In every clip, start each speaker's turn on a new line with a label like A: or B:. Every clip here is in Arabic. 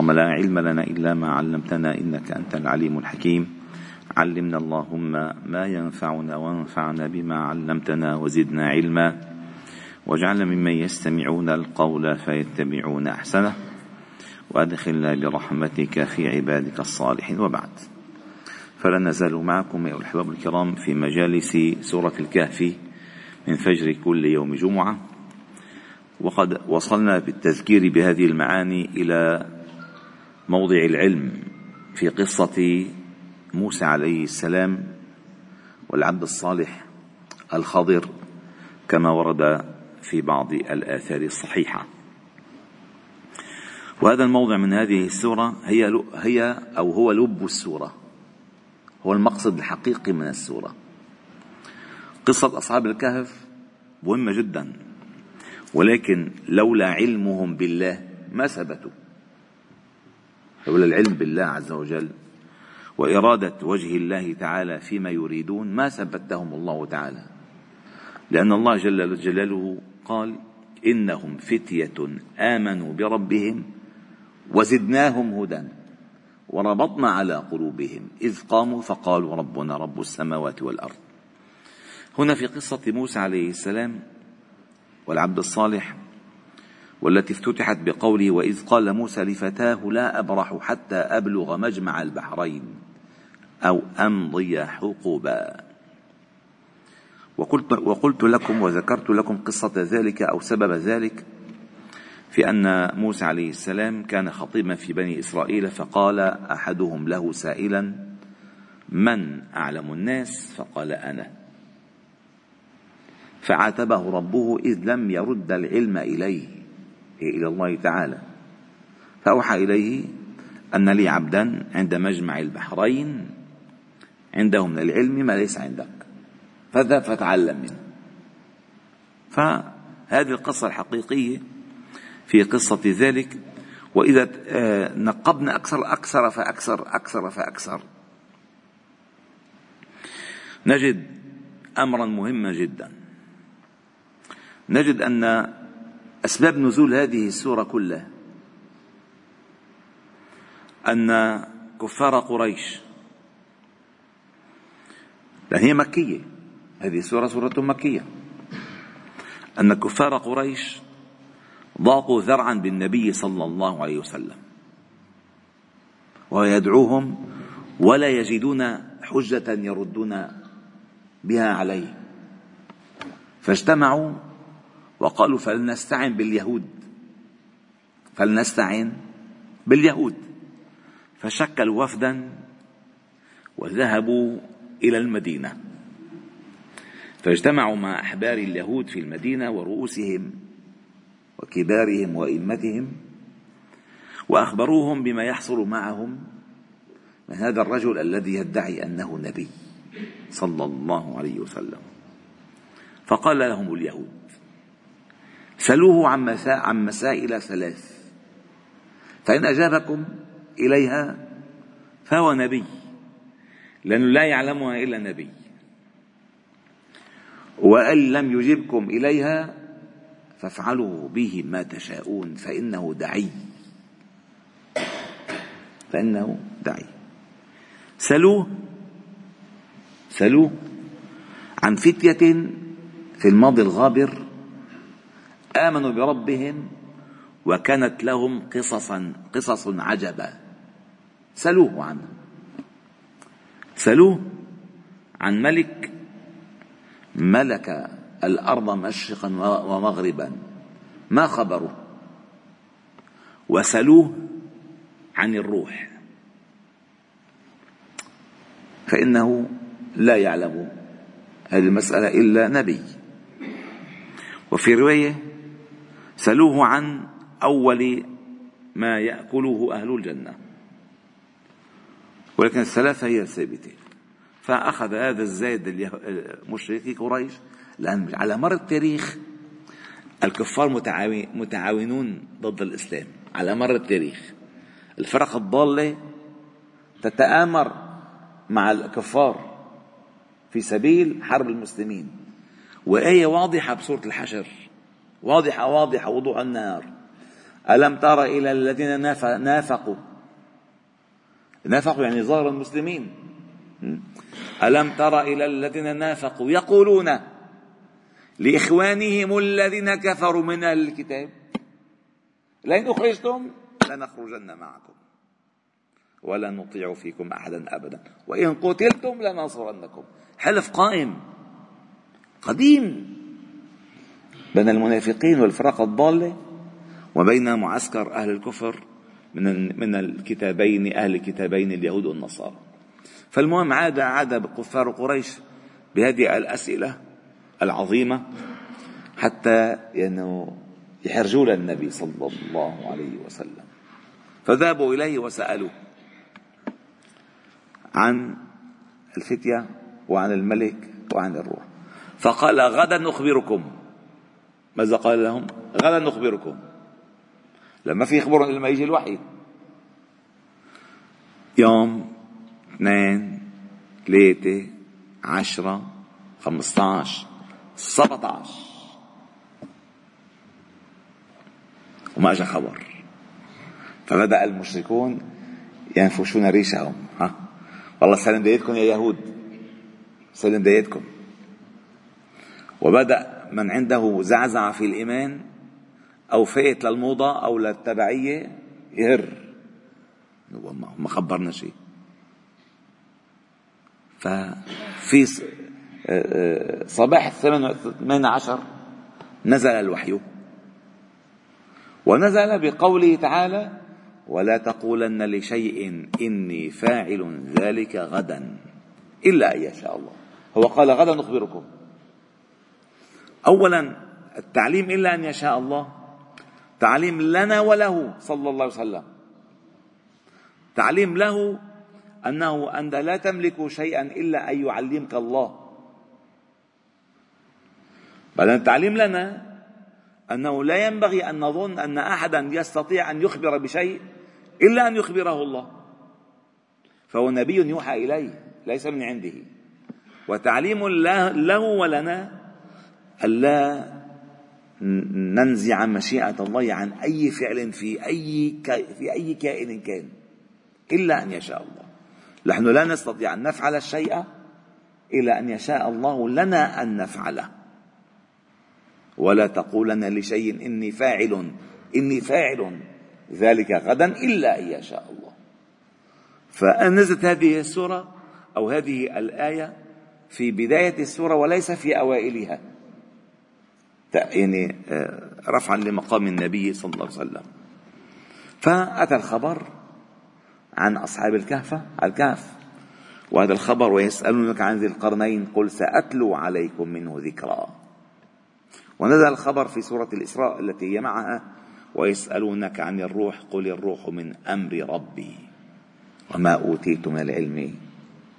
A: اللهم لا علم لنا إلا ما علمتنا إنك أنت العليم الحكيم علمنا اللهم ما ينفعنا وانفعنا بما علمتنا وزدنا علما واجعلنا ممن يستمعون القول فيتبعون أحسنه وأدخلنا برحمتك في عبادك الصالحين وبعد فلا نزال معكم أيها الأحباب الكرام في مجالس سورة الكهف من فجر كل يوم جمعة وقد وصلنا بالتذكير بهذه المعاني إلى موضع العلم في قصة موسى عليه السلام والعبد الصالح الخضر كما ورد في بعض الآثار الصحيحة وهذا الموضع من هذه السورة هي هي أو هو لب السورة هو المقصد الحقيقي من السورة قصة أصحاب الكهف مهمة جدا ولكن لولا علمهم بالله ما ثبتوا لولا العلم بالله عز وجل وإرادة وجه الله تعالى فيما يريدون ما ثبتهم الله تعالى لأن الله جل جلاله قال إنهم فتية آمنوا بربهم وزدناهم هدى وربطنا على قلوبهم إذ قاموا فقالوا ربنا رب السماوات والأرض هنا في قصة موسى عليه السلام والعبد الصالح والتي افتتحت بقوله وإذ قال موسى لفتاه لا أبرح حتى أبلغ مجمع البحرين أو أمضي حقوبا وقلت, وقلت لكم وذكرت لكم قصة ذلك أو سبب ذلك في أن موسى عليه السلام كان خطيبا في بني إسرائيل فقال أحدهم له سائلا من أعلم الناس فقال أنا فعاتبه ربه إذ لم يرد العلم إليه إلى الله تعالى فأوحى إليه أن لي عبدا عند مجمع البحرين عنده من العلم ما ليس عندك فذهب فتعلم منه فهذه القصة الحقيقية في قصة ذلك وإذا آه، نقبنا أكثر أكثر فأكثر أكثر فأكثر نجد أمرا مهما جدا نجد أن أسباب نزول هذه السورة كلها أن كفار قريش لأن يعني هي مكية هذه السورة سورة مكية أن كفار قريش ضاقوا ذرعا بالنبي صلى الله عليه وسلم وهو يدعوهم ولا يجدون حجة يردون بها عليه فاجتمعوا وقالوا فلنستعن باليهود فلنستعن باليهود فشكلوا وفدا وذهبوا الى المدينه فاجتمعوا مع احبار اليهود في المدينه ورؤوسهم وكبارهم وائمتهم واخبروهم بما يحصل معهم من هذا الرجل الذي يدعي انه نبي صلى الله عليه وسلم فقال لهم اليهود سلوه عن مسائل ثلاث فإن أجابكم إليها فهو نبي لأنه لا يعلمها إلا نبي وأن لم يجبكم إليها فافعلوا به ما تشاءون فإنه دعي فإنه دعي سلوه سلوه عن فتية في الماضي الغابر آمنوا بربهم وكانت لهم قصصا قصص عجبا سألوه عنه سألوه عن ملك ملك الأرض مشرقا ومغربا ما خبره وسألوه عن الروح فإنه لا يعلم هذه المسألة إلا نبي وفي رواية سلوه عن أول ما يأكله أهل الجنة ولكن الثلاثة هي الثابتة فأخذ هذا الزاد مشركي قريش لأن على مر التاريخ الكفار متعاونون ضد الإسلام على مر التاريخ الفرق الضالة تتآمر مع الكفار في سبيل حرب المسلمين وآية واضحة بسورة الحشر واضحة واضحة وضوح النار ألم تر إلى الذين نافقوا نافقوا يعني ظهر المسلمين ألم تر إلى الذين نافقوا يقولون لإخوانهم الذين كفروا من أهل الكتاب لئن أخرجتم لنخرجن معكم ولا نطيع فيكم أحدا أبدا وإن قتلتم لننصرنكم حلف قائم قديم بين المنافقين والفرق الضالة وبين معسكر أهل الكفر من من الكتابين أهل الكتابين اليهود والنصارى فالمهم عاد عاد كفار قريش بهذه الأسئلة العظيمة حتى يعني يحرجوا للنبي صلى الله عليه وسلم فذهبوا إليه وسألوه عن الفتية وعن الملك وعن الروح فقال غدا نخبركم ماذا قال لهم غدا نخبركم لما في يخبرهم إلا ما يجي الوحي يوم اثنين ثلاثة عشرة خمسة عشر سبعة عشر وما اجى خبر فبدأ المشركون ينفشون ريشهم ها والله سلم دايتكم يا يهود سلم دايتكم وبدأ من عنده زعزعة في الإيمان أو فات للموضة أو للتبعية يهر ما خبرنا شيء ففي آه، آه، صباح الثمان عشر نزل الوحي ونزل بقوله تعالى ولا تقولن لشيء إني فاعل ذلك غدا إلا أن يشاء الله هو قال غدا نخبركم أولا التعليم إلا أن يشاء الله تعليم لنا وله صلى الله عليه وسلم تعليم له أنه أنت لا تملك شيئا إلا أن يعلمك الله بعدين التعليم لنا أنه لا ينبغي أن نظن أن أحدا يستطيع أن يخبر بشيء إلا أن يخبره الله فهو نبي يوحى إليه ليس من عنده وتعليم له ولنا ألا ننزع مشيئة الله عن أي فعل في أي في أي كائن كان إلا أن يشاء الله نحن لا نستطيع أن نفعل الشيء إلا أن يشاء الله لنا أن نفعله ولا تقولن لشيء إني فاعل إني فاعل ذلك غدا إلا أن يشاء الله فأنزلت هذه السورة أو هذه الآية في بداية السورة وليس في أوائلها يعني آه، رفعا لمقام النبي صلى الله عليه وسلم فأتى الخبر عن أصحاب الكهف الكهف وهذا الخبر ويسألونك عن ذي القرنين قل سأتلو عليكم منه ذكرا ونزل الخبر في سورة الإسراء التي هي معها ويسألونك عن الروح قل الروح من أمر ربي وما أوتيت من العلم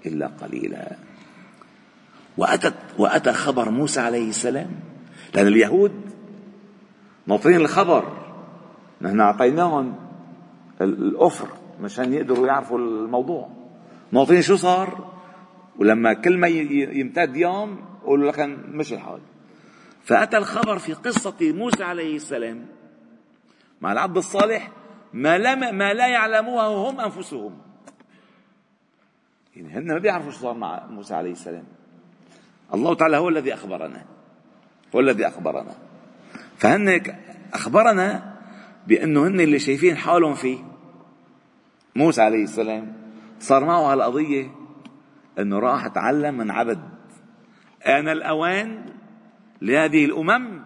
A: إلا قليلا وأتت وأتى خبر موسى عليه السلام لأن اليهود ناطرين الخبر نحن أعطيناهم الأفر مشان يقدروا يعرفوا الموضوع ناطرين شو صار ولما كل ما يمتد يوم قولوا لك مش الحال فأتى الخبر في قصة موسى عليه السلام مع العبد الصالح ما لم ما لا يعلموها هم أنفسهم يعني هن ما بيعرفوا شو صار مع موسى عليه السلام الله تعالى هو الذي أخبرنا هو الذي أخبرنا فهن أخبرنا بأنه هن اللي شايفين حالهم فيه موسى عليه السلام صار معه هالقضية أنه راح تعلم من عبد آن الأوان لهذه الأمم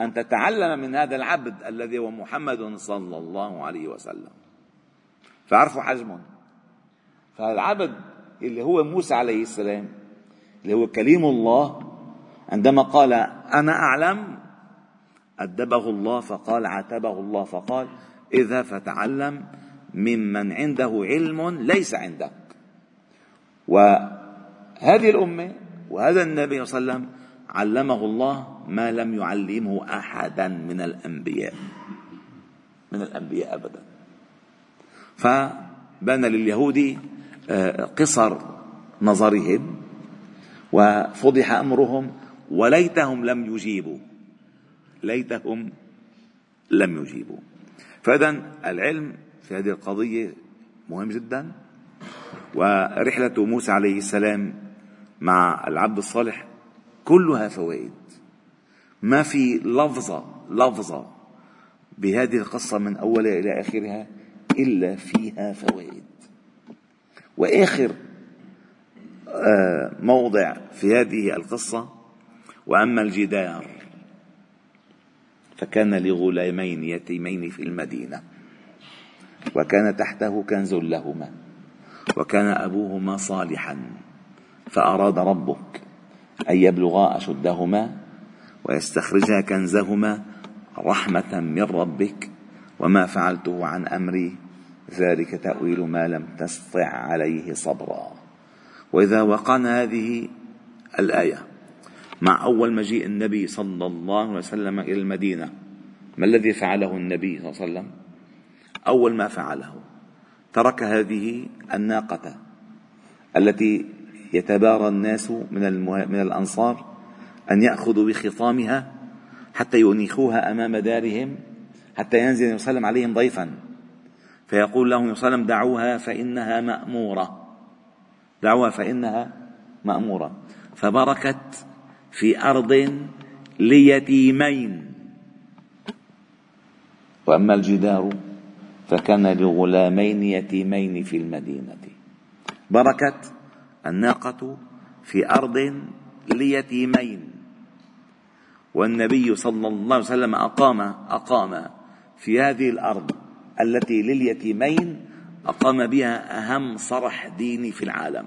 A: أن تتعلم من هذا العبد الذي هو محمد صلى الله عليه وسلم فعرفوا حجمهم فالعبد اللي هو موسى عليه السلام اللي هو كليم الله عندما قال أنا أعلم أدبه الله فقال عاتبه الله فقال اذا فتعلم ممن عنده علم ليس عندك وهذه الأمة وهذا النبي صلى الله عليه وسلم علمه الله ما لم يعلمه أحدا من الأنبياء من الأنبياء أبدا فبان لليهود آه، قصر نظرهم وفضح أمرهم وليتهم لم يجيبوا ليتهم لم يجيبوا فإذا العلم في هذه القضية مهم جدا ورحلة موسى عليه السلام مع العبد الصالح كلها فوائد ما في لفظة لفظة بهذه القصة من أولها إلى آخرها إلا فيها فوائد وآخر آه، موضع في هذه القصة واما الجدار فكان لغلامين يتيمين في المدينه وكان تحته كنز لهما وكان ابوهما صالحا فاراد ربك ان يبلغا اشدهما ويستخرجا كنزهما رحمه من ربك وما فعلته عن امري ذلك تاويل ما لم تسطع عليه صبرا واذا وقعنا هذه الايه مع أول مجيء النبي صلى الله عليه وسلم إلى المدينة ما الذي فعله النبي صلى الله عليه وسلم أول ما فعله ترك هذه الناقة التي يتبارى الناس من من الأنصار أن يأخذوا بخطامها حتى ينيخوها أمام دارهم حتى ينزل يسلم عليهم ضيفا فيقول لهم وسلم دعوها فإنها مأمورة دعوها فإنها مأمورة فبركت في أرض ليتيمين وأما الجدار فكان لغلامين يتيمين في المدينة بركت الناقة في أرض ليتيمين والنبي صلى الله عليه وسلم أقام أقام في هذه الأرض التي لليتيمين أقام بها أهم صرح ديني في العالم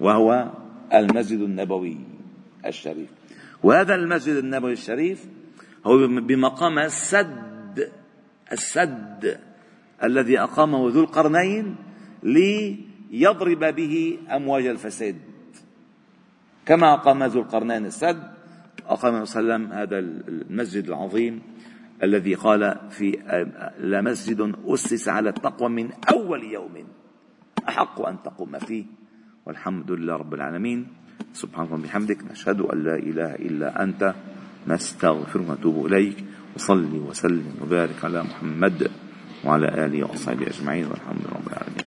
A: وهو المسجد النبوي الشريف وهذا المسجد النبوي الشريف هو بمقام السد السد الذي أقامه ذو القرنين ليضرب به أمواج الفساد كما أقام ذو القرنين السد أقام صلى الله عليه وسلم هذا المسجد العظيم الذي قال في لمسجد أسس على التقوى من أول يوم أحق أن تقوم فيه والحمد لله رب العالمين سبحانك وبحمدك نشهد أن لا إله إلا أنت نستغفرك ونتوب إليك وصلي وسلم وبارك على محمد وعلى آله وصحبه أجمعين والحمد لله رب العالمين